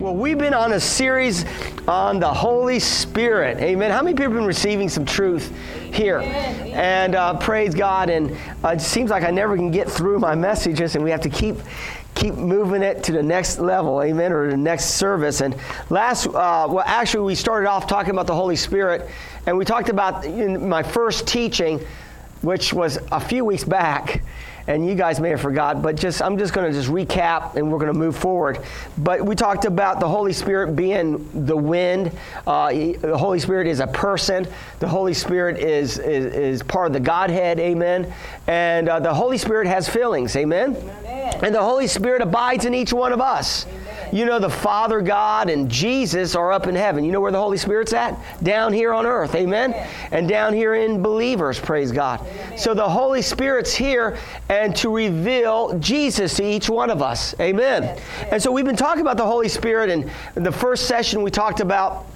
Well, we've been on a series on the Holy Spirit. Amen. How many people have been receiving some truth here? And uh, praise God. And uh, it seems like I never can get through my messages, and we have to keep keep moving it to the next level, amen, or the next service. And last, uh, well, actually, we started off talking about the Holy Spirit, and we talked about in my first teaching, which was a few weeks back and you guys may have forgot, but just I'm just going to just recap and we're going to move forward. But we talked about the Holy Spirit being the wind. Uh, the Holy Spirit is a person. The Holy Spirit is is, is part of the Godhead. Amen. And uh, the Holy Spirit has feelings. Amen? amen. And the Holy Spirit abides in each one of us. Amen. You know, the Father God and Jesus are up in heaven. You know where the Holy Spirit's at? Down here on earth. Amen? And down here in believers, praise God. So the Holy Spirit's here and to reveal Jesus to each one of us. Amen. And so we've been talking about the Holy Spirit, and the first session we talked about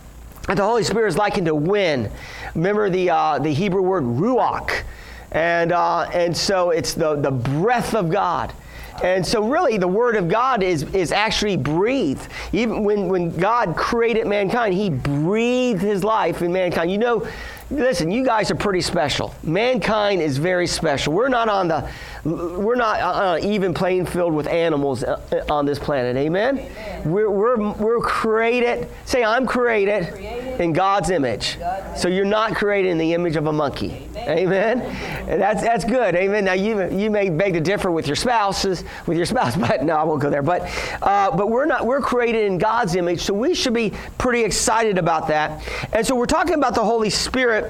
that the Holy Spirit is likened to wind. Remember the, uh, the Hebrew word ruach. And, uh, and so it's the, the breath of God. And so, really, the Word of God is, is actually breathed. Even when, when God created mankind, He breathed His life in mankind. You know, listen, you guys are pretty special. Mankind is very special. We're not on the we're not on an even playing field with animals uh, on this planet. Amen? Amen. We're, we're, we're created, say, I'm created, created in God's image. God's so you're not created in the image of a monkey. Amen? Amen? That's, that's good. Amen. Now, you, you may beg to differ with your spouses, with your spouse, but no, I won't go there. But, uh, but we're not, we're created in God's image, so we should be pretty excited about that. And so we're talking about the Holy Spirit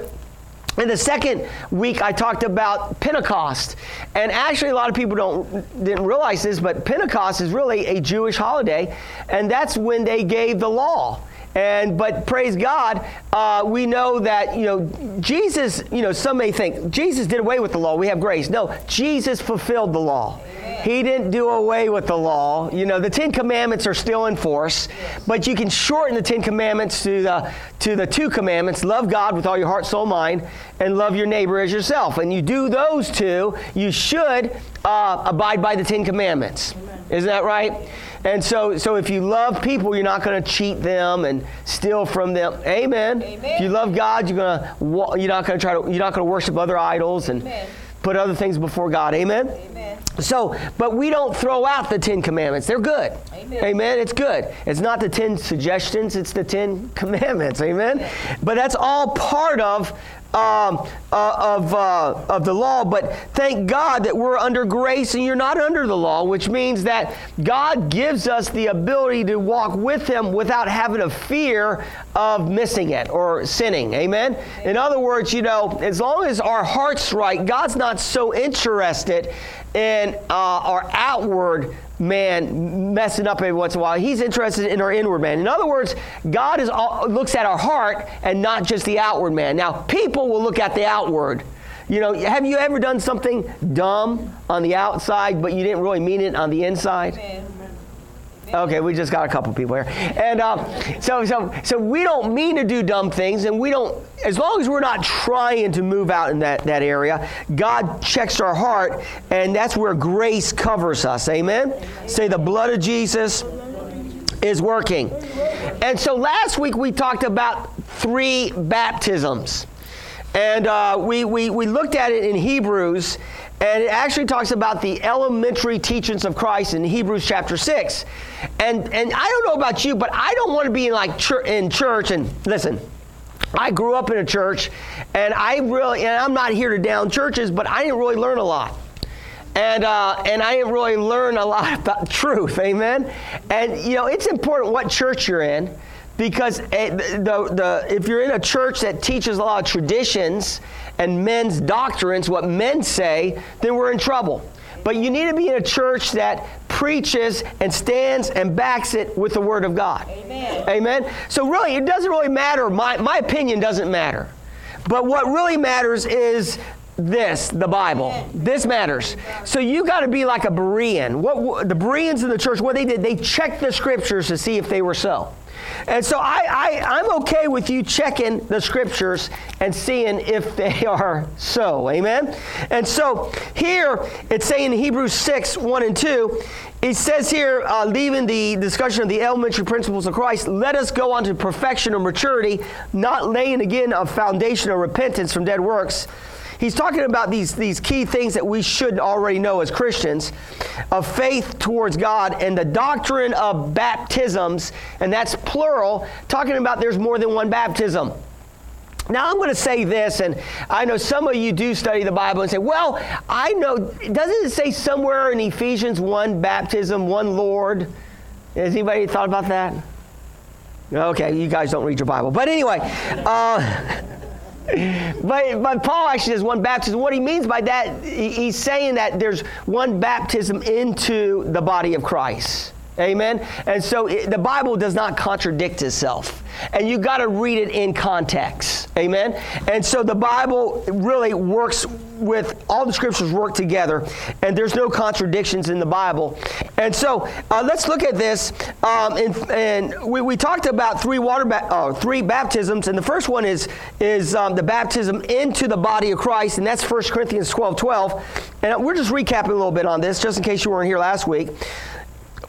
in the second week, I talked about Pentecost. And actually, a lot of people don't, didn't realize this, but Pentecost is really a Jewish holiday, and that's when they gave the law. And but praise God, uh, we know that you know Jesus. You know, some may think Jesus did away with the law. We have grace. No, Jesus fulfilled the law. He didn't do away with the law. You know, the Ten Commandments are still in force, but you can shorten the Ten Commandments to the to the two commandments: love God with all your heart, soul, mind, and love your neighbor as yourself. And you do those two, you should uh, abide by the Ten Commandments. Amen. Isn't that right? And so, so if you love people, you're not going to cheat them and steal from them. Amen. Amen. If you love God, you're going to you're not going to try to you're not going to worship other idols and Amen. put other things before God. Amen. Amen. So, but we don't throw out the Ten Commandments. They're good. Amen. Amen. It's good. It's not the Ten Suggestions. It's the Ten Commandments. Amen. But that's all part of um, uh, of, uh, of the law, but thank God that we're under grace and you're not under the law, which means that God gives us the ability to walk with Him without having a fear of missing it or sinning. Amen? In other words, you know, as long as our heart's right, God's not so interested in uh, our outward man messing up every once in a while. He's interested in our inward man. In other words, God is all, looks at our heart and not just the outward man. Now, people will look at the outward. You know, have you ever done something dumb on the outside, but you didn't really mean it on the inside? Amen. Okay, we just got a couple people here, and uh, so so so we don't mean to do dumb things, and we don't. As long as we're not trying to move out in that that area, God checks our heart, and that's where grace covers us. Amen. Amen. Say the blood of Jesus is working. And so last week we talked about three baptisms. And uh, we, we, we looked at it in Hebrews, and it actually talks about the elementary teachings of Christ in Hebrews chapter 6. And, and I don't know about you, but I don't want to be in like in church and listen. I grew up in a church, and I really, and I'm not here to down churches, but I didn't really learn a lot. And, uh, and I didn't really learn a lot about truth, amen? And, you know, it's important what church you're in because eh, the, the, if you're in a church that teaches a lot of traditions and men's doctrines, what men say, then we're in trouble. But you need to be in a church that preaches and stands and backs it with the Word of God. Amen. Amen. So, really, it doesn't really matter. My, my opinion doesn't matter. But what really matters is this, the Bible. This matters. So you got to be like a Berean. What, the Bereans in the church? What they did? They checked the scriptures to see if they were so. And so I, I, I'm okay with you checking the scriptures and seeing if they are so. Amen? And so here it's saying in Hebrews 6 1 and 2, it says here, uh, leaving the discussion of the elementary principles of Christ, let us go on to perfection or maturity, not laying again a foundation of repentance from dead works He's talking about these, these key things that we should already know as Christians of faith towards God and the doctrine of baptisms, and that's plural, talking about there's more than one baptism. Now, I'm going to say this, and I know some of you do study the Bible and say, well, I know, doesn't it say somewhere in Ephesians one baptism, one Lord? Has anybody thought about that? Okay, you guys don't read your Bible. But anyway, uh, but, but Paul actually says one baptism. What he means by that, he's saying that there's one baptism into the body of Christ. Amen? And so it, the Bible does not contradict itself. And you got to read it in context. Amen? And so the Bible really works with all the scriptures work together, and there's no contradictions in the Bible. And so uh, let's look at this. Um, and, and we, we, talked about three water ba- uh, three baptisms, and the first one is is um, the baptism into the body of Christ, and that's 1 Corinthians 12 12. And we're just recapping a little bit on this, just in case you weren't here last week.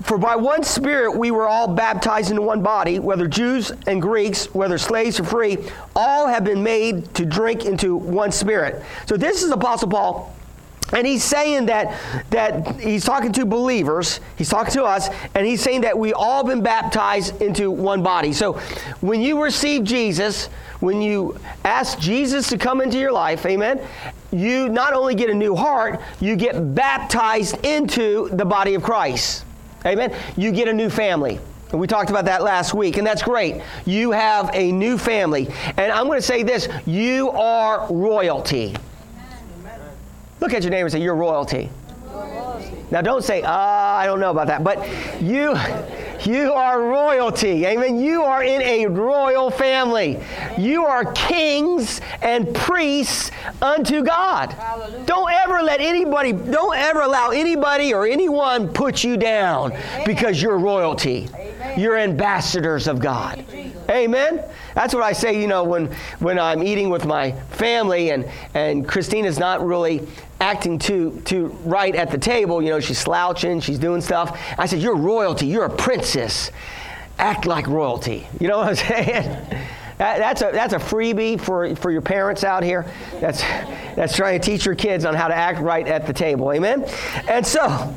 For by one Spirit we were all baptized into one body, whether Jews and Greeks, whether slaves or free, all have been made to drink into one Spirit. So this is Apostle Paul. And he's saying that, that he's talking to believers, he's talking to us, and he's saying that we all been baptized into one body. So when you receive Jesus, when you ask Jesus to come into your life, amen, you not only get a new heart, you get baptized into the body of Christ. Amen. You get a new family. And we talked about that last week, and that's great. You have a new family. And I'm going to say this you are royalty. Look at your neighbor and say, You're royalty. Now, don't say, uh, I don't know about that. But you, you are royalty. Amen. You are in a royal family. You are kings and priests unto God. Hallelujah. Don't ever let anybody, don't ever allow anybody or anyone put you down Amen. because you're royalty. Amen. You're ambassadors of God. Amen. That's what I say, you know, when, when I'm eating with my family and, and Christina's not really acting too, too right at the table. You know, she's slouching, she's doing stuff. I said, You're royalty, you're a Act like royalty. You know what I'm saying? That, that's, a, that's a freebie for, for your parents out here. That's, that's trying to teach your kids on how to act right at the table. Amen? And so,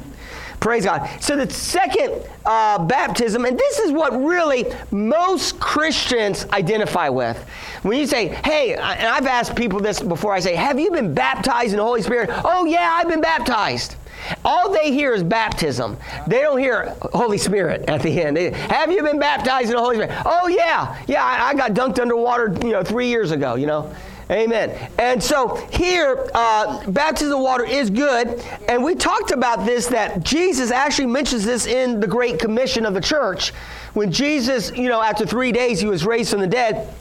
Praise God. So the second uh, baptism, and this is what really most Christians identify with. When you say, hey, and I've asked people this before, I say, have you been baptized in the Holy Spirit? Oh, yeah, I've been baptized. All they hear is baptism. They don't hear Holy Spirit at the end. They, have you been baptized in the Holy Spirit? Oh, yeah. Yeah, I, I got dunked underwater, you know, three years ago, you know. Amen. And so here, uh, baptism of water is good. And we talked about this that Jesus actually mentions this in the Great Commission of the church. When Jesus, you know, after three days, he was raised from the dead.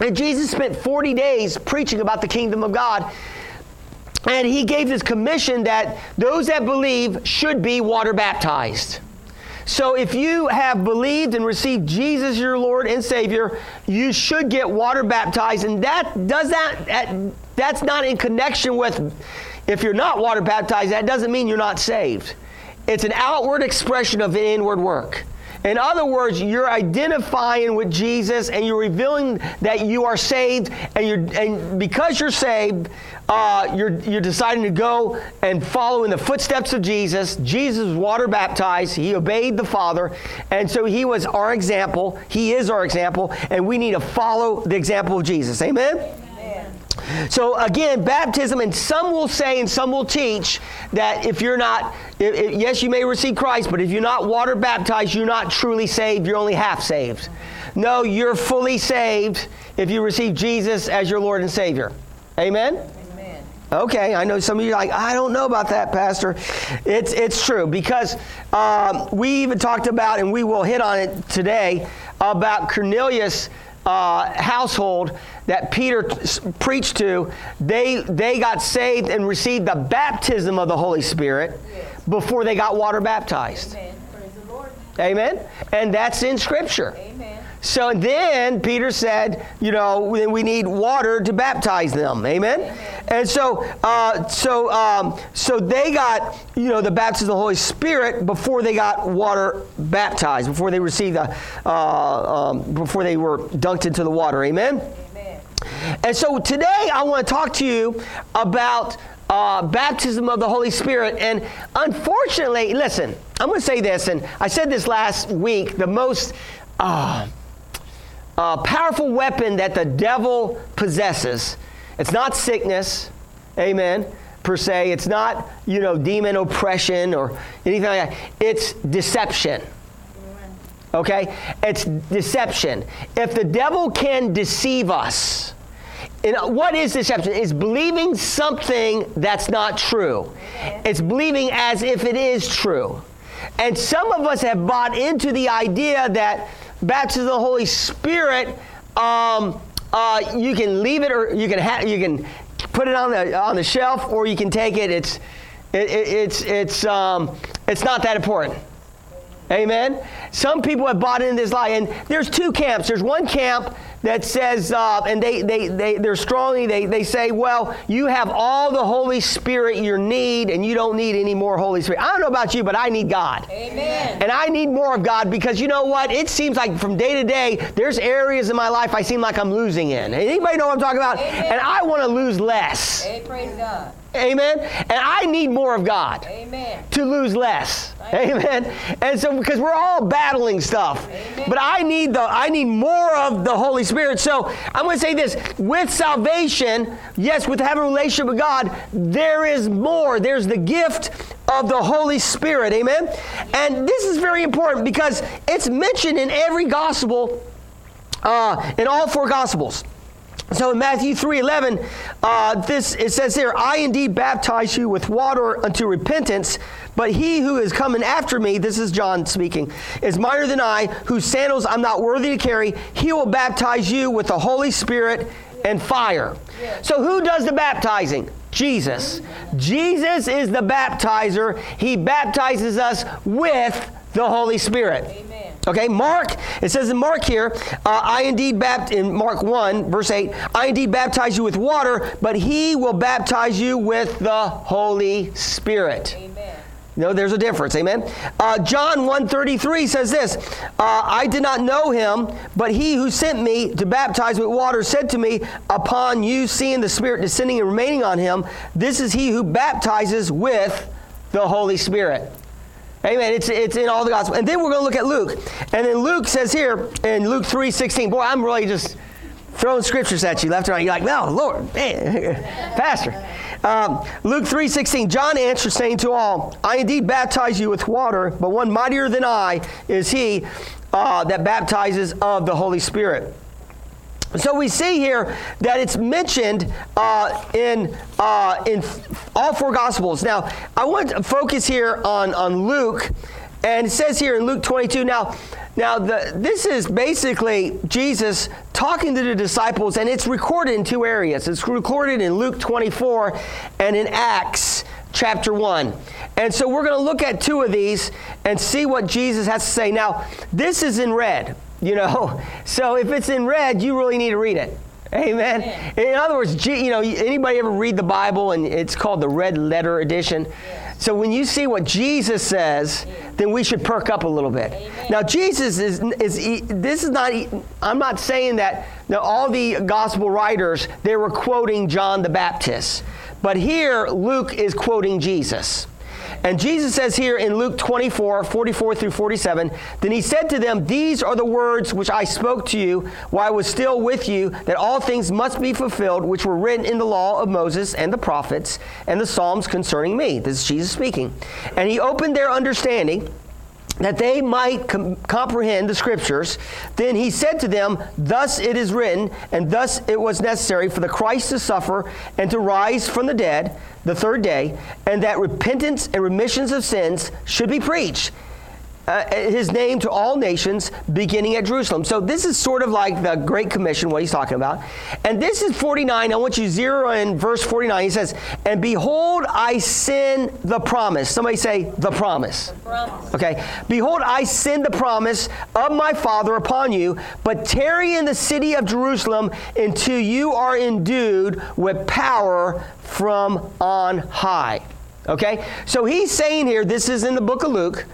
And Jesus spent 40 days preaching about the kingdom of God. And he gave this commission that those that believe should be water baptized. So if you have believed and received Jesus your Lord and Savior, you should get water baptized. And that does that, that that's not in connection with if you're not water baptized, that doesn't mean you're not saved. It's an outward expression of an inward work. In other words, you're identifying with Jesus and you're revealing that you are saved, and you're and because you're saved, uh, you're you're deciding to go and follow in the footsteps of Jesus. Jesus was water baptized. He obeyed the Father, and so he was our example. He is our example, and we need to follow the example of Jesus. Amen. So again, baptism, and some will say and some will teach that if you're not, if, if, yes, you may receive Christ, but if you're not water baptized, you're not truly saved, you're only half saved. No, you're fully saved if you receive Jesus as your Lord and Savior. Amen? Amen. Okay, I know some of you are like, I don't know about that, Pastor. It's, it's true because um, we even talked about, and we will hit on it today, about Cornelius uh, household that Peter t- preached to, they, they got saved and received the baptism of the Holy Spirit yes. before they got water baptized. Amen. Praise the Lord. Amen. And that's in Scripture. Amen. So then Peter said, you know, we need water to baptize them. Amen. Amen. And so, uh, so, um, so they got, you know, the baptism of the Holy Spirit before they got water baptized, before they received the, uh, um, before they were dunked into the water. Amen. Amen. And so today I want to talk to you about uh, baptism of the Holy Spirit. And unfortunately, listen, I'm going to say this, and I said this last week. The most uh, uh, powerful weapon that the devil possesses. It's not sickness, amen, per se. It's not, you know, demon oppression or anything like that. It's deception. Okay? It's deception. If the devil can deceive us, and what is deception? It's believing something that's not true. It's believing as if it is true. And some of us have bought into the idea that baptism of the Holy Spirit, um, uh, you can leave it or you can ha- you can put it on the on the shelf or you can take it. It's it, it, it's it's um, it's not that important. Amen. Some people have bought into this lie, and there's two camps. There's one camp that says, uh, and they, they, they, they're strongly, they, they say, well, you have all the Holy Spirit you need, and you don't need any more Holy Spirit. I don't know about you, but I need God. Amen. And I need more of God because you know what? It seems like from day to day, there's areas in my life I seem like I'm losing in. Anybody know what I'm talking about? Amen. And I want to lose less. Hey, praise God. Amen. And I need more of God. Amen. To lose less. Amen. And so because we're all battling stuff. Amen. But I need the I need more of the Holy Spirit. So I'm going to say this, with salvation, yes, with having a relationship with God, there is more. There's the gift of the Holy Spirit. Amen. And this is very important because it's mentioned in every gospel uh, in all four gospels. So in Matthew 3:11, uh, this it says here, "I indeed baptize you with water unto repentance, but he who is coming after me, this is John speaking, is mightier than I, whose sandals I'm not worthy to carry. He will baptize you with the Holy Spirit and fire." So who does the baptizing? Jesus. Jesus is the baptizer. He baptizes us with the Holy Spirit. Amen. Okay, Mark, it says in Mark here, uh, I indeed baptize, in Mark 1, verse 8, I indeed baptize you with water, but he will baptize you with the Holy Spirit. Amen. No, there's a difference. Amen. Uh, John 1.33 says this, uh, I did not know him, but he who sent me to baptize with water said to me, upon you seeing the Spirit descending and remaining on him, this is he who baptizes with the Holy Spirit. Amen. It's, it's in all the gospel. And then we're going to look at Luke. And then Luke says here in Luke 3 16, boy, I'm really just throwing scriptures at you left and right. You're like, no, Lord, man, Pastor. Um, Luke 3 16, John answered, saying to all, I indeed baptize you with water, but one mightier than I is he uh, that baptizes of the Holy Spirit. So we see here that it's mentioned uh, in uh, in all four Gospels. Now, I want to focus here on on Luke, and it says here in Luke 22. Now, now the, this is basically Jesus talking to the disciples, and it's recorded in two areas. It's recorded in Luke 24 and in Acts chapter 1. And so we're going to look at two of these and see what Jesus has to say. Now, this is in red. You know, so if it's in red, you really need to read it. Amen. Amen. In other words, you know, anybody ever read the Bible and it's called the red letter edition? Yes. So when you see what Jesus says, then we should perk up a little bit. Amen. Now Jesus is, is this is not I'm not saying that now all the gospel writers they were quoting John the Baptist. But here Luke is quoting Jesus. And Jesus says here in Luke 24, 44 through 47, Then he said to them, These are the words which I spoke to you while I was still with you, that all things must be fulfilled which were written in the law of Moses and the prophets and the Psalms concerning me. This is Jesus speaking. And he opened their understanding that they might com- comprehend the scriptures. Then he said to them, Thus it is written, and thus it was necessary for the Christ to suffer and to rise from the dead the third day, and that repentance and remissions of sins should be preached uh, his name to all nations, beginning at Jerusalem. So this is sort of like the Great Commission, what he's talking about. And this is 49. I want you to zero in verse 49. He says, And behold, I send the promise. Somebody say, the promise. The promise. Okay. Behold, I send the promise of my Father upon you, but tarry in the city of Jerusalem until you are endued with power from on high. Okay? So he's saying here, this is in the book of Luke.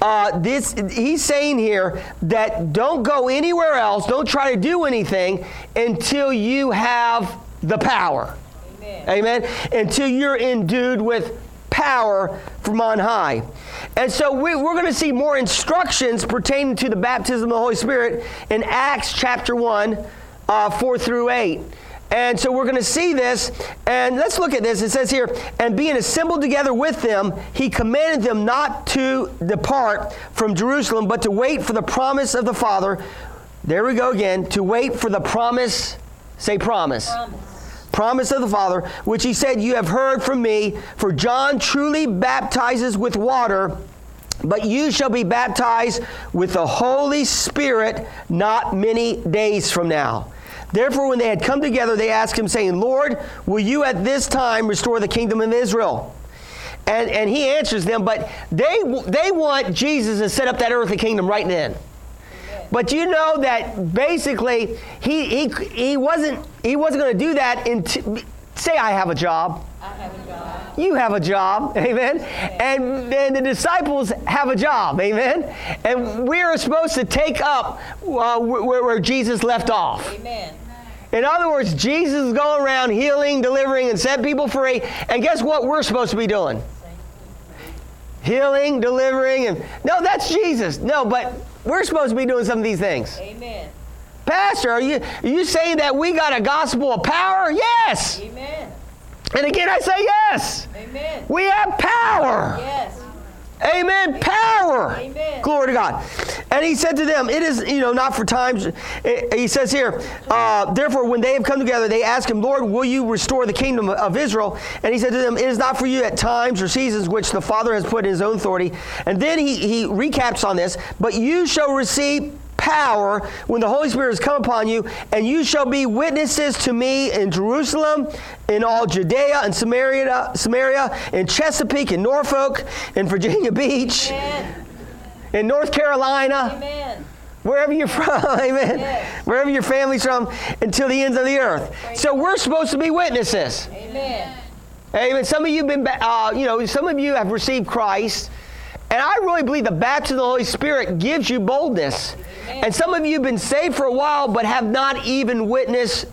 Uh, this he's saying here that don't go anywhere else, don't try to do anything until you have the power. Amen. Amen. Until you're endued with power from on high. And so we, are going to see more instructions pertaining to the baptism of the Holy Spirit in Acts chapter 1, uh, 4 through 8. And so we're going to see this. And let's look at this. It says here, and being assembled together with them, he commanded them not to depart from Jerusalem, but to wait for the promise of the Father. There we go again. To wait for the promise. Say promise. Promise. Promise of the Father, which he said, You have heard from me. For John truly baptizes with water. But you shall be baptized with the Holy Spirit not many days from now. Therefore, when they had come together, they asked him, saying, Lord, will you at this time restore the kingdom of Israel? And, and he answers them, but they, they want Jesus to set up that earthly kingdom right then. But you know that basically he, he, he wasn't, he wasn't going to do that until, say I have a job. You have a job, amen. And, and the disciples have a job, amen. And we are supposed to take up uh, where, where Jesus left off. Amen. In other words, Jesus is going around healing, delivering, and set people free. And guess what we're supposed to be doing? Healing, delivering, and no, that's Jesus. No, but we're supposed to be doing some of these things. Amen. Pastor, are you are you saying that we got a gospel of power? Yes. Amen. And again, I say yes. Amen. We have power. Yes. Amen. Power. Amen. Glory to God. And he said to them, It is, you know, not for times. He says here, uh, therefore, when they have come together, they ask him, Lord, will you restore the kingdom of Israel? And he said to them, It is not for you at times or seasons which the Father has put in his own authority. And then he, he recaps on this, but you shall receive power when the Holy Spirit has come upon you, and you shall be witnesses to me in Jerusalem, in all Judea and Samaria, Samaria, in Chesapeake, in Norfolk, in Virginia Beach. In North Carolina, Amen. wherever you're from, amen. Yes. Wherever your family's from, until the ends of the earth. So we're supposed to be witnesses. Amen. Amen. Some of you have been, uh, you know, some of you have received Christ, and I really believe the baptism of the Holy Spirit gives you boldness. And some of you have been saved for a while, but have not even witnessed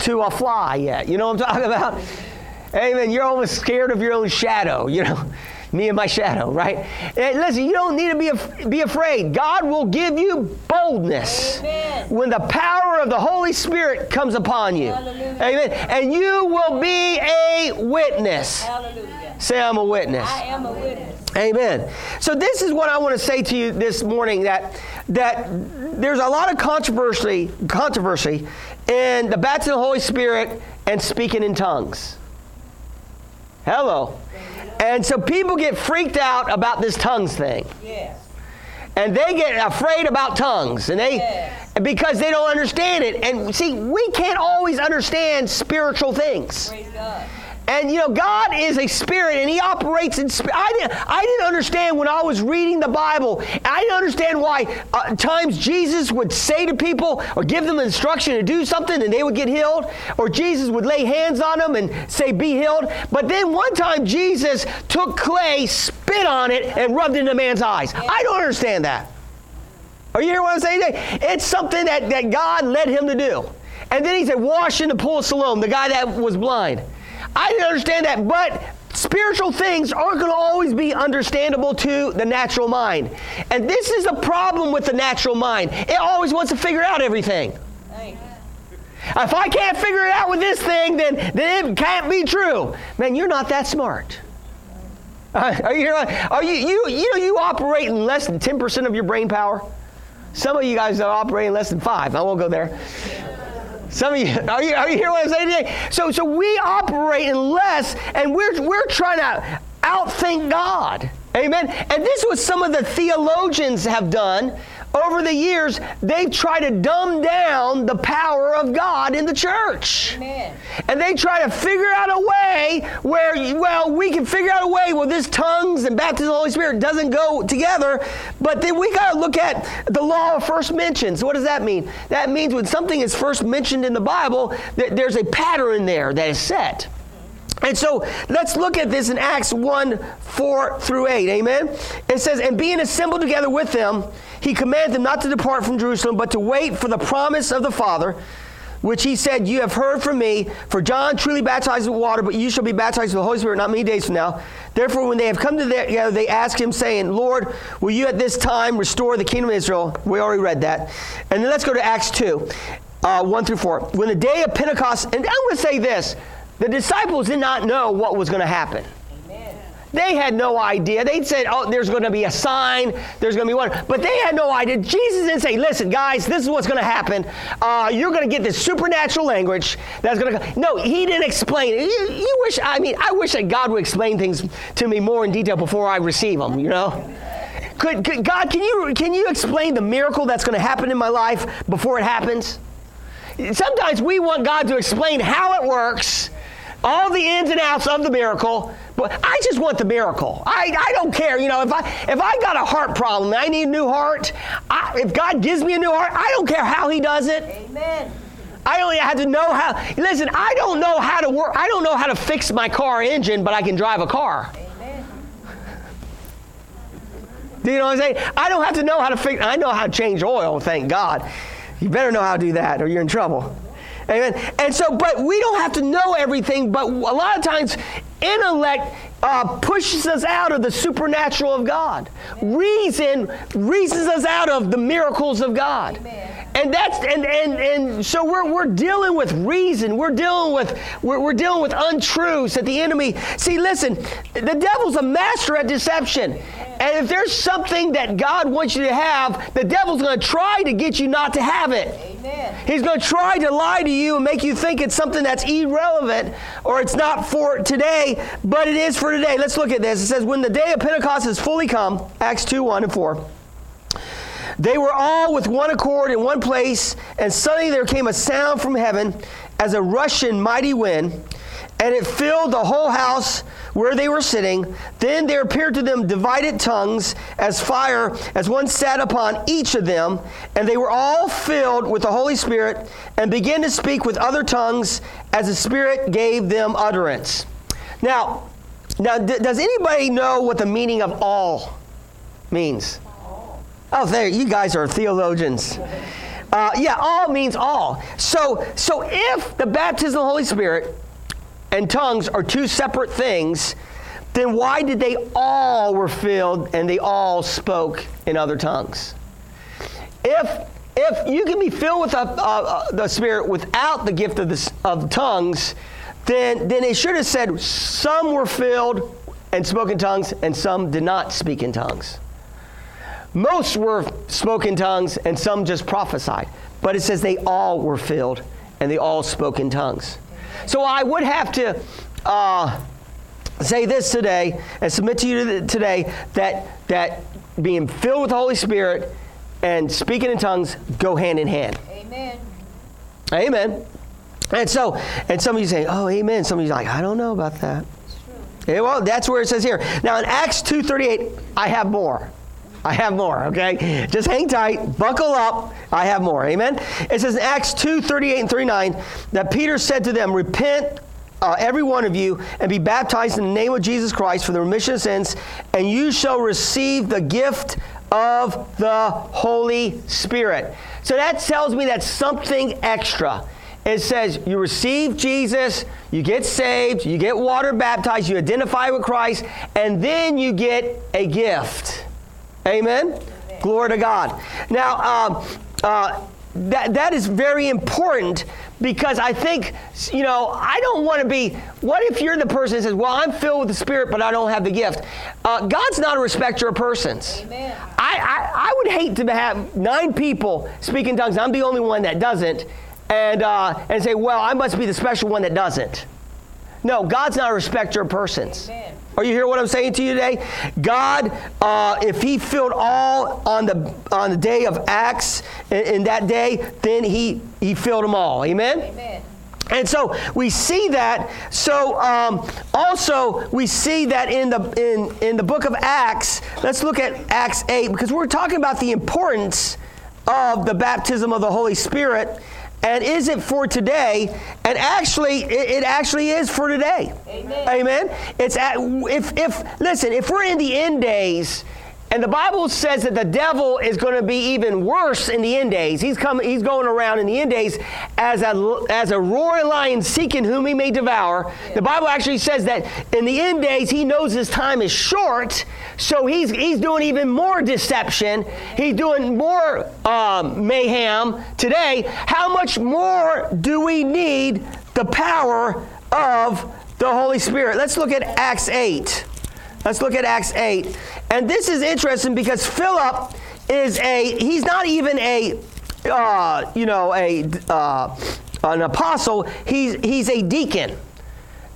to a fly yet. You know what I'm talking about? Amen. You're almost scared of your own shadow. You know, me and my shadow, right? And listen, you don't need to be af- be afraid. God will give you boldness Amen. when the power of the Holy Spirit comes upon you. Hallelujah. Amen. And you will be a witness. Hallelujah. Say, I'm a witness. I am a witness. Amen. So this is what I want to say to you this morning that that there's a lot of controversy controversy in the baptism of the Holy Spirit and speaking in tongues. Hello. And so people get freaked out about this tongues thing. Yes. And they get afraid about tongues and they Yes. because they don't understand it. And see, we can't always understand spiritual things. Praise God. And you know, God is a spirit, and He operates in spirit. I didn't, I didn't understand when I was reading the Bible. I didn't understand why uh, times Jesus would say to people or give them instruction to do something, and they would get healed, or Jesus would lay hands on them and say, "Be healed." But then one time, Jesus took clay, spit on it, and rubbed it in a man's eyes. I don't understand that. Are you hearing what I'm saying? today? It's something that, that God led him to do. And then he said, wash in the pool of Siloam, the guy that was blind. I didn't understand that, but spiritual things aren't going to always be understandable to the natural mind. And this is the problem with the natural mind. It always wants to figure out everything. If I can't figure it out with this thing, then, then it can't be true. Man, you're not that smart. Uh, are you, are you, you, you know, you operate in less than 10% of your brain power? Some of you guys are operating less than five. I won't go there. Some of you are you are you hearing what I'm saying today? So so we operate in less, and we're we're trying to outthink God. Amen. And this was some of the theologians have done over the years. They've tried to dumb down the power of God in the church. Amen. And they try to figure out a way where, well, we can figure out a way where this tongues and baptism of the Holy Spirit doesn't go together. But then we got to look at the law of first mentions. What does that mean? That means when something is first mentioned in the Bible, that there's a pattern there that is set. And so let's look at this in Acts 1 4 through 8. Amen. It says, And being assembled together with them, he commanded them not to depart from Jerusalem, but to wait for the promise of the Father, which he said, You have heard from me. For John truly baptized with water, but you shall be baptized with the Holy Spirit not many days from now. Therefore, when they have come together, they ask him, saying, Lord, will you at this time restore the kingdom of Israel? We already read that. And then let's go to Acts 2 uh, 1 through 4. When the day of Pentecost, and I'm going to say this the disciples did not know what was going to happen. They had no idea. They said, oh, there's going to be a sign, there's going to be one. But they had no idea. Jesus didn't say, listen, guys, this is what's going to happen. Uh, you're going to get this supernatural language that's going to No, he didn't explain. You, you wish, I mean, I wish that God would explain things to me more in detail before I receive them, you know? Could, could God, can you, can you explain the miracle that's going to happen in my life before it happens? Sometimes we want God to explain how it works all the ins and outs of the miracle. But I just want the miracle. I, I don't care. You know, if I if I got a heart problem and I need a new heart, I, if God gives me a new heart, I don't care how He does it. Amen. I only have to know how. Listen, I don't know how to work. I don't know how to fix my car engine, but I can drive a car. Amen. Do you know what I'm saying? I don't have to know how to fix. I know how to change oil. Thank God. You better know how to do that, or you're in trouble. Amen. And so, but we don't have to know everything, but a lot of times intellect uh, pushes us out of the supernatural of God. Reason reasons us out of the miracles of God. Amen. And that's and and and so we're we're dealing with reason. We're dealing with we're, we're dealing with untruths that the enemy. See, listen, the devil's a master at deception. And if there's something that God wants you to have, the devil's going to try to get you not to have it. Amen. He's going to try to lie to you and make you think it's something that's irrelevant or it's not for today, but it is for today. Let's look at this. It says, When the day of Pentecost is fully come, Acts 2 1 and 4. They were all with one accord in one place, and suddenly there came a sound from heaven as a rushing mighty wind, and it filled the whole house where they were sitting. Then there appeared to them divided tongues as fire, as one sat upon each of them, and they were all filled with the Holy Spirit and began to speak with other tongues as the Spirit gave them utterance. Now, now, d- does anybody know what the meaning of all means? Oh, there, you guys are theologians. Uh, yeah, all means all. So, so if the baptism of the Holy Spirit and tongues are two separate things, then why did they all were filled and they all spoke in other tongues? If if you can be filled with the, uh, uh, the Spirit without the gift of, the, of tongues, then then it should have said some were filled and spoke in tongues and some did not speak in tongues. Most were spoke in tongues and some just prophesied. But it says they all were filled and they all spoke in tongues. So I would have to uh, say this today and submit to you today that, that being filled with the Holy Spirit and speaking in tongues go hand in hand. Amen. Amen. And so, and some of you say, oh, amen. Some of you like, I don't know about that. Yeah, well, that's where it says here. Now in Acts 2.38, I have more. I have more, okay? Just hang tight, buckle up. I have more, amen? It says in Acts 2 38 and 39 that Peter said to them, Repent, uh, every one of you, and be baptized in the name of Jesus Christ for the remission of sins, and you shall receive the gift of the Holy Spirit. So that tells me that's something extra. It says you receive Jesus, you get saved, you get water baptized, you identify with Christ, and then you get a gift. Amen? Glory to God. Now, um, uh, that, that is very important because I think, you know, I don't want to be. What if you're the person that says, Well, I'm filled with the Spirit, but I don't have the gift? Uh, God's not a respecter of persons. Amen. I, I, I would hate to have nine people speak in tongues. I'm the only one that doesn't. And, uh, and say, Well, I must be the special one that doesn't. No, God's not a respecter of persons. Amen. Are you hear what I'm saying to you today? God, uh, if He filled all on the on the day of Acts in, in that day, then He He filled them all. Amen. Amen. And so we see that. So um, also we see that in the in in the book of Acts. Let's look at Acts eight because we're talking about the importance of the baptism of the Holy Spirit. And is it for today? And actually, it, it actually is for today. Amen. Amen. It's at, if if listen, if we're in the end days. And the Bible says that the devil is going to be even worse in the end days. He's coming. He's going around in the end days as a as a roaring lion seeking whom he may devour. The Bible actually says that in the end days he knows his time is short, so he's he's doing even more deception. He's doing more um, mayhem today. How much more do we need the power of the Holy Spirit? Let's look at Acts eight. Let's look at Acts 8. And this is interesting because Philip is a, he's not even a, uh, you know, a, uh, an apostle. He's, he's a deacon.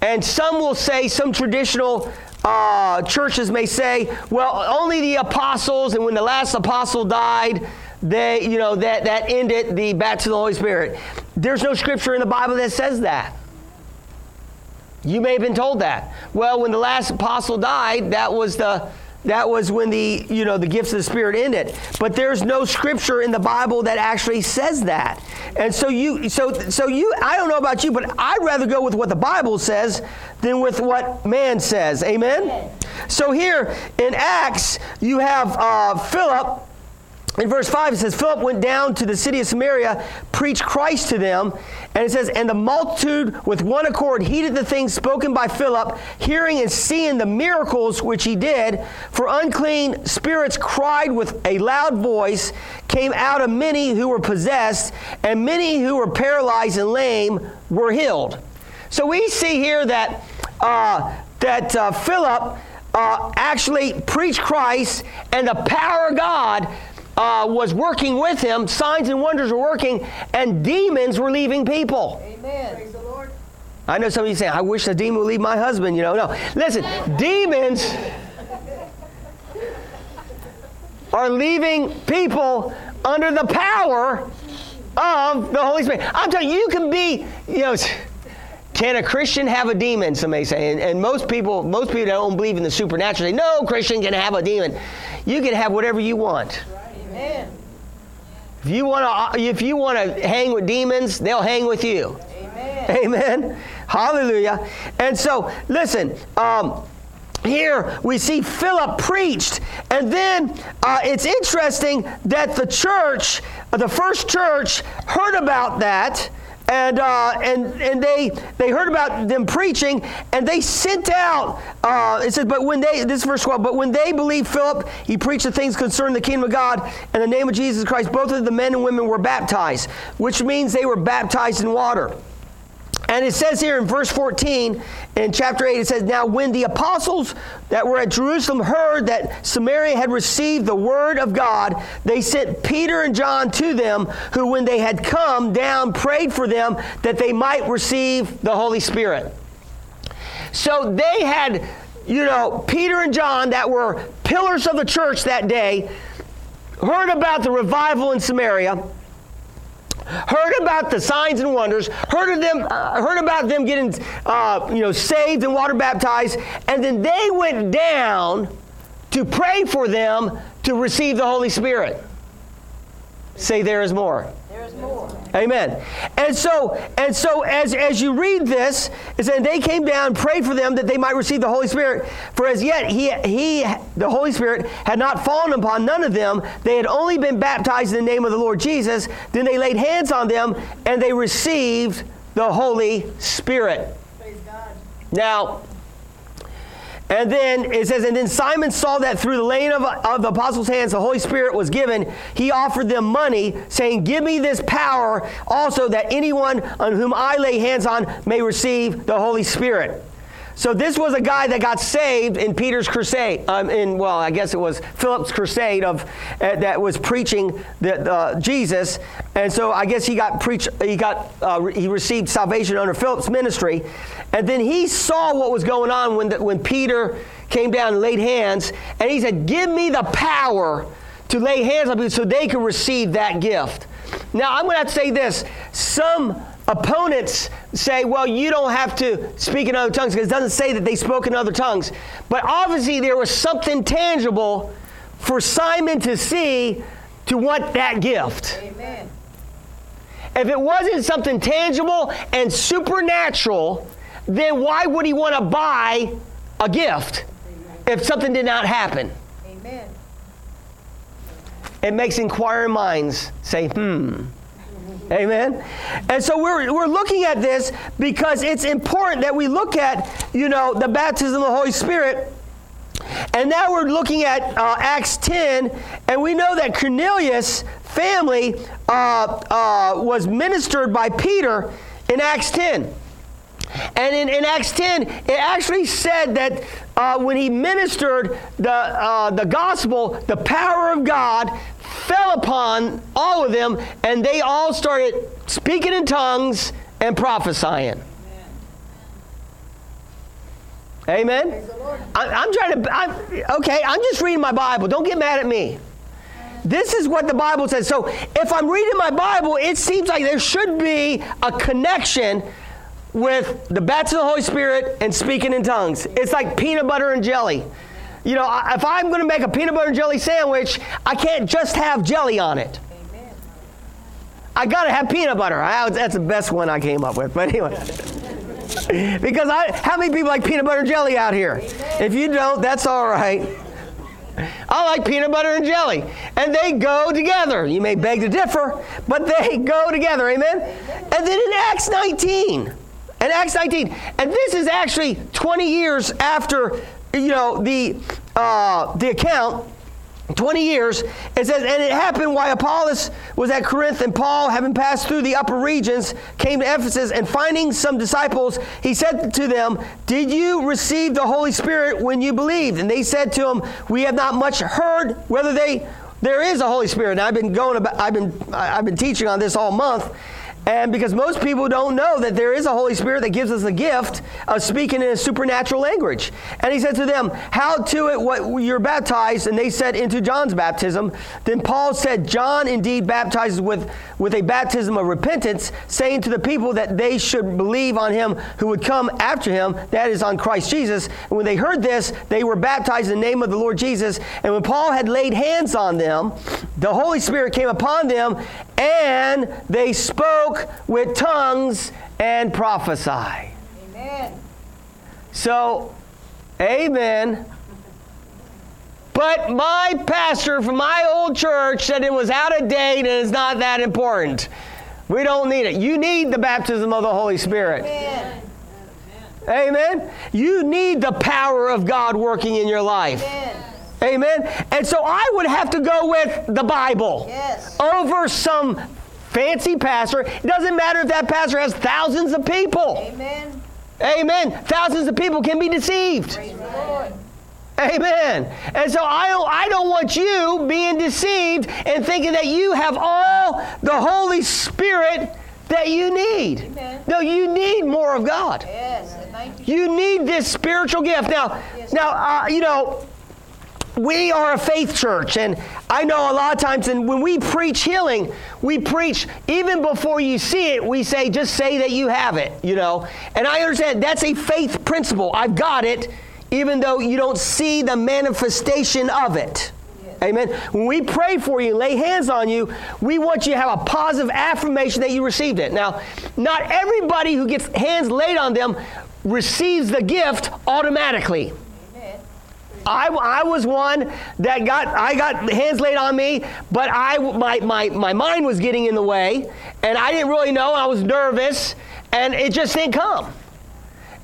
And some will say, some traditional uh, churches may say, well, only the apostles, and when the last apostle died, they, you know, that, that ended the baptism of the Holy Spirit. There's no scripture in the Bible that says that. You may have been told that. Well, when the last apostle died, that was the that was when the you know the gifts of the spirit ended. But there's no scripture in the Bible that actually says that. And so you so so you I don't know about you, but I'd rather go with what the Bible says than with what man says. Amen. So here in Acts, you have uh, Philip in verse 5, it says, Philip went down to the city of Samaria, preached Christ to them. And it says, And the multitude with one accord heeded the things spoken by Philip, hearing and seeing the miracles which he did. For unclean spirits cried with a loud voice, came out of many who were possessed, and many who were paralyzed and lame were healed. So we see here that, uh, that uh, Philip uh, actually preached Christ, and the power of God uh, was working with him, signs and wonders were working, and demons were leaving people. Amen. Praise the Lord. I know some of you saying, I wish the demon would leave my husband. You know, no. Listen, demons are leaving people under the power of the Holy Spirit. I'm telling you, you can be, you know, can a Christian have a demon? Some may say, and, and most people, most people that don't believe in the supernatural say, no Christian can have a demon. You can have whatever you want. Amen. If you want to, if you want to hang with demons, they'll hang with you. Amen. Amen. Hallelujah. And so, listen. Um, here we see Philip preached, and then uh, it's interesting that the church, the first church, heard about that, and uh, and and they they heard about them preaching, and they sent out. Uh, it says, but when they this is verse twelve, but when they believed Philip, he preached the things concerning the kingdom of God in the name of Jesus Christ. Both of the men and women were baptized, which means they were baptized in water. And it says here in verse 14 in chapter 8, it says, Now when the apostles that were at Jerusalem heard that Samaria had received the word of God, they sent Peter and John to them, who, when they had come down, prayed for them that they might receive the Holy Spirit. So they had, you know, Peter and John that were pillars of the church that day, heard about the revival in Samaria heard about the signs and wonders, heard of them, uh, heard about them getting, uh, you know, saved and water baptized, and then they went down to pray for them to receive the Holy Spirit. Say there is more. Amen. And so, and so as, as you read this, it said they came down, prayed for them that they might receive the Holy Spirit. For as yet he, he, the Holy Spirit, had not fallen upon none of them. They had only been baptized in the name of the Lord Jesus. Then they laid hands on them, and they received the Holy Spirit. Praise God. Now, and then it says, and then Simon saw that through the laying of, of the apostles' hands the Holy Spirit was given. He offered them money, saying, Give me this power also that anyone on whom I lay hands on may receive the Holy Spirit. So this was a guy that got saved in Peter's crusade. Um, in well, I guess it was Philip's crusade of uh, that was preaching the, Jesus, and so I guess he got preached. He got uh, he received salvation under Philip's ministry, and then he saw what was going on when the, when Peter came down and laid hands, and he said, "Give me the power to lay hands on people so they can receive that gift." Now I'm going to say this: some opponents say, well, you don't have to speak in other tongues because it doesn't say that they spoke in other tongues. But obviously, there was something tangible for Simon to see to want that gift. Amen. If it wasn't something tangible and supernatural, then why would he want to buy a gift if something did not happen? Amen. It makes inquiring minds say, hmm. Amen. And so we're, we're looking at this because it's important that we look at, you know, the baptism of the Holy Spirit. And now we're looking at uh, Acts 10, and we know that Cornelius' family uh, uh, was ministered by Peter in Acts 10. And in, in Acts 10, it actually said that uh, when he ministered the, uh, the gospel, the power of God fell upon all of them, and they all started speaking in tongues and prophesying. Amen. I, I'm trying to. I'm, okay, I'm just reading my Bible. Don't get mad at me. This is what the Bible says. So if I'm reading my Bible, it seems like there should be a connection with the baptism of the Holy Spirit and speaking in tongues. It's like peanut butter and jelly. You know, if I'm going to make a peanut butter and jelly sandwich, I can't just have jelly on it. Amen. I got to have peanut butter. I, that's the best one I came up with. But anyway. because I, how many people like peanut butter and jelly out here? If you don't, that's all right. I like peanut butter and jelly. And they go together. You may beg to differ, but they go together. Amen? And then in Acts 19, in Acts 19, and this is actually 20 years after, you know, the, uh, the account, 20 years, it says, and it happened while Apollos was at Corinth, and Paul, having passed through the upper regions, came to Ephesus, and finding some disciples, he said to them, Did you receive the Holy Spirit when you believed? And they said to him, We have not much heard whether they there is a Holy Spirit. And I've been going about, I've been I've been teaching on this all month. And because most people don't know that there is a Holy Spirit that gives us the gift of speaking in a supernatural language. And he said to them, How to it what you're baptized? And they said, Into John's baptism. Then Paul said, John indeed baptizes with, with a baptism of repentance, saying to the people that they should believe on him who would come after him, that is on Christ Jesus. And when they heard this, they were baptized in the name of the Lord Jesus. And when Paul had laid hands on them, the Holy Spirit came upon them, and they spoke with tongues and prophesy. Amen. So, amen. But my pastor from my old church said it was out of date and it's not that important. We don't need it. You need the baptism of the Holy Spirit. Amen. Amen. You need the power of God working in your life. Amen. Amen. And so I would have to go with the Bible Yes. over some fancy pastor. It doesn't matter if that pastor has thousands of people. Amen. Amen. Thousands of people can be deceived. Amen. And so I don't, I don't want you being deceived and thinking that you have all the Holy Spirit that you need. Amen. No, you need more of God. Yes. You. You need this spiritual gift. Now, Yes. now, uh, you know, we are a faith church, and I know a lot of times, and when we preach healing, we preach even before you see it. We say, just say that you have it, you know. And I understand that's a faith principle. I've got it, even though you don't see the manifestation of it. Amen. When we pray for you, lay hands on you, we want you to have a positive affirmation that you received it. Now, not everybody who gets hands laid on them receives the gift automatically. I, I was one that got I got hands laid on me, but I my, my my mind was getting in the way, and I didn't really know. I was nervous, and it just didn't come.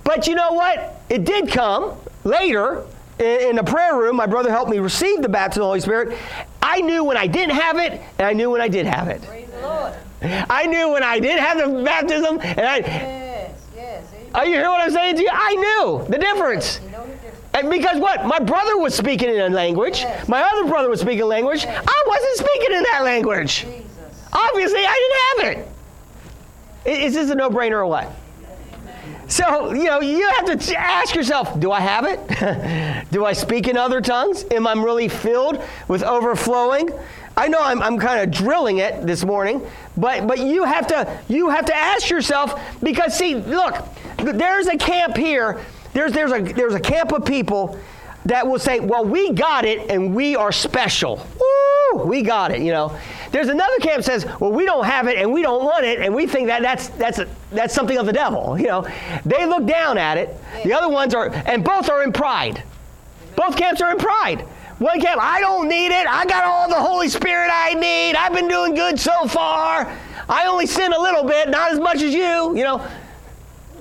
But you know what? It did come later in, in the prayer room. My brother helped me receive the baptism of the Holy Spirit. I knew when I didn't have it, and I knew when I did have it. Praise the Lord. I knew when I did have the baptism, and I Yes. Yes. Are you hear what I'm saying to you? I knew the difference. You know the difference. And because what? My brother was speaking in a language. Yes. My other brother was speaking a language. I wasn't speaking in that language. Jesus. Obviously, I didn't have it. Is this a no-brainer or what? So, you know, you have to ask yourself, do I have it? do I speak in other tongues? Am I really filled with overflowing? I know I'm, I'm kind of drilling it this morning, but, but you, have to, you have to ask yourself because, see, look, there's a camp here. There's, there's, a, there's a camp of people that will say, well, we got it and we are special. Woo, we got it, you know. There's another camp that says, well, we don't have it and we don't want it and we think that that's, that's, a, that's something of the devil, you know. They look down at it. The other ones are, and both are in pride. Both camps are in pride. One camp, I don't need it. I got all the Holy Spirit I need. I've been doing good so far. I only sin a little bit, not as much as you, you know.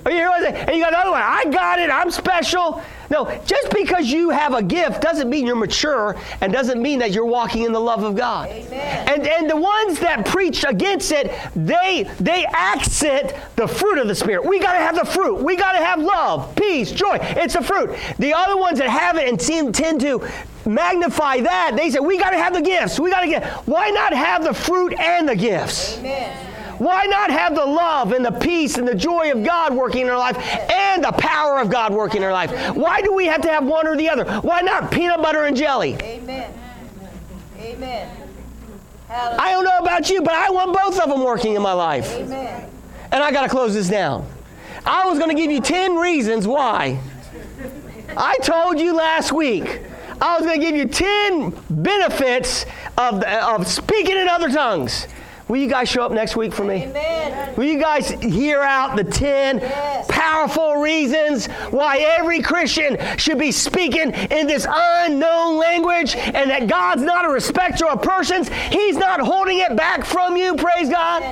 You hear what I'm saying? And you got another one. I got it. I'm special. No, just because you have a gift doesn't mean you're mature and doesn't mean that you're walking in the love of God. Amen. And and the ones that preach against it, they they accent the fruit of the spirit. We got to have the fruit. We got to have love, peace, joy. It's a fruit. The other ones that have it and seem tend to magnify that, they say we got to have the gifts. We got to get. Why not have the fruit and the gifts? Amen. Why not have the love and the peace and the joy of God working in our life and the power of God working in our life? Why do we have to have one or the other? Why not peanut butter and jelly? Amen. Amen. Hallelujah. I don't know about you, but I want both of them working in my life. Amen. And I got to close this down. I was going to give you 10 reasons why. I told you last week. I was going to give you 10 benefits of, of speaking in other tongues. Will you guys show up next week for me? Amen. Will you guys hear out the 10 Yes. powerful reasons why every Christian should be speaking in this unknown language and that God's not a respecter of persons? He's not holding it back from you, praise God.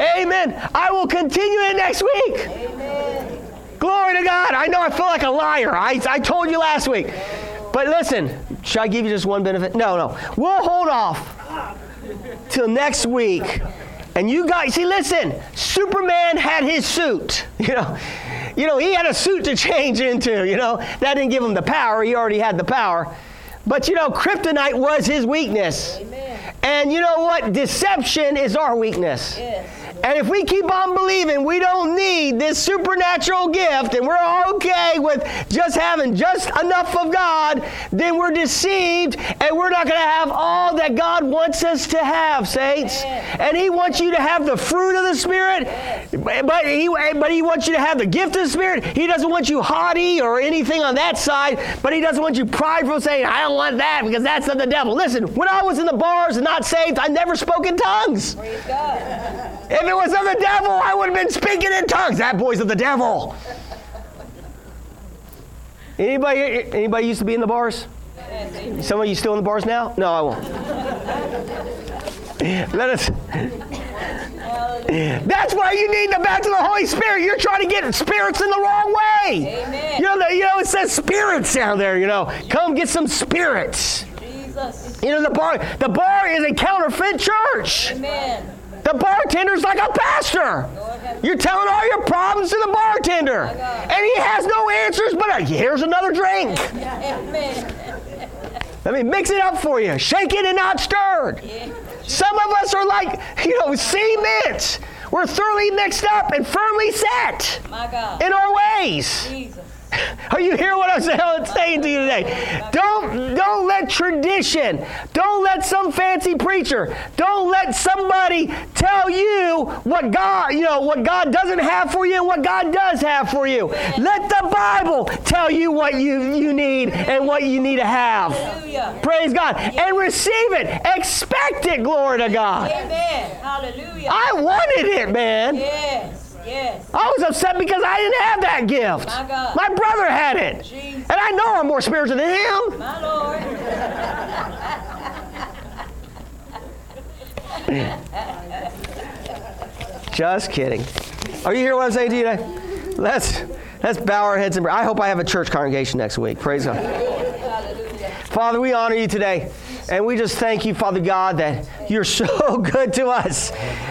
Amen. I will continue it next week. Amen. Glory to God. I know I feel like a liar. I, I told you last week. But listen, should I give you just one benefit? No, no. We'll hold off till next week. And you guys, see, listen, Superman had his suit. You know, you know, he had a suit to change into, you know. That didn't give him the power. He already had the power. But you know, kryptonite was his weakness. Amen. And you know what? Deception is our weakness. Yes. And if we keep on believing we don't need this supernatural gift and we're okay with just having just enough of God, then we're deceived and we're not going to have all that God wants us to have, saints. And He wants you to have the fruit of the Spirit, but he, but he wants you to have the gift of the Spirit. He doesn't want you haughty or anything on that side, but He doesn't want you prideful saying, I don't want that because that's of the devil. Listen, when I was in the bars and not saved, I never spoke in tongues. If it was of the devil, I would have been speaking in tongues. That boy's of the devil. Anybody, anybody used to be in the bars? Some of you still in the bars now? No, I won't. Let us. That's why you need the baptism of the Holy Spirit. You're trying to get spirits in the wrong way. Amen. You know, the, you know, it says spirits down there. You know, come get some spirits. Jesus. You know, the bar, the bar is a counterfeit church. Amen. The bartender's like a pastor. You're telling all your problems to the bartender. And he has no answers, but uh, here's another drink. Let me mix it up for you. Shaken and not stirred. Some of us are like, you know, cement. We're thoroughly mixed up and firmly set in our ways. Jesus. Are you hearing what I'm saying- saying to you today? Don't don't let tradition, don't let some fancy preacher, don't let somebody tell you what God, you know, what God doesn't have for you and what God does have for you. Let the Bible tell you what you, you need and what you need to have. Hallelujah. Praise God. And receive it. Expect it, glory to God. Amen. Hallelujah. I wanted it, man. Yes. Yes. I was upset because I didn't have that gift. My. My brother had it. Jesus. And I know I'm more spiritual than him. My Lord. Just kidding. Are you hearing what I'm saying to you today? Let's let's bow our heads and pray. I hope I have a church congregation next week. Praise God. Father, we honor you today. And we just thank you, Father God, that you're so good to us.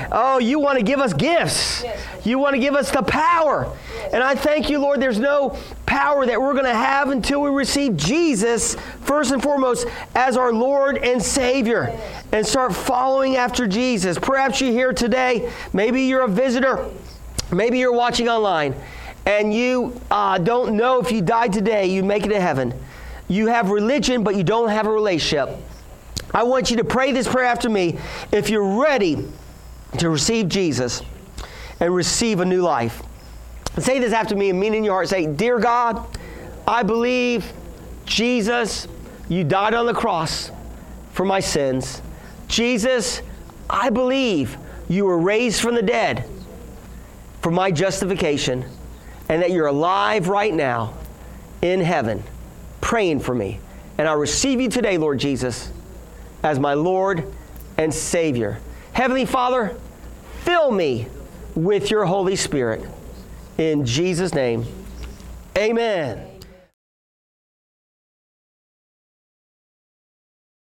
Oh, you want to give us gifts. You want to give us the power. And I thank you, Lord, there's no power that we're going to have until we receive Jesus, first and foremost, as our Lord and Savior, and start following after Jesus. Perhaps you're here today. Maybe you're a visitor. Maybe you're watching online and you uh, don't know if you died today, you make it to heaven. You have religion, but you don't have a relationship. I want you to pray this prayer after me if you're ready to receive Jesus and receive a new life. Say this after me and mean in your heart. Say, Dear God, I believe Jesus, you died on the cross for my sins. Jesus, I believe you were raised from the dead for my justification and that you're alive right now in heaven praying for me. And I receive you today, Lord Jesus, as my Lord and Savior. Heavenly Father, fill me with your Holy Spirit. In Jesus' name, amen.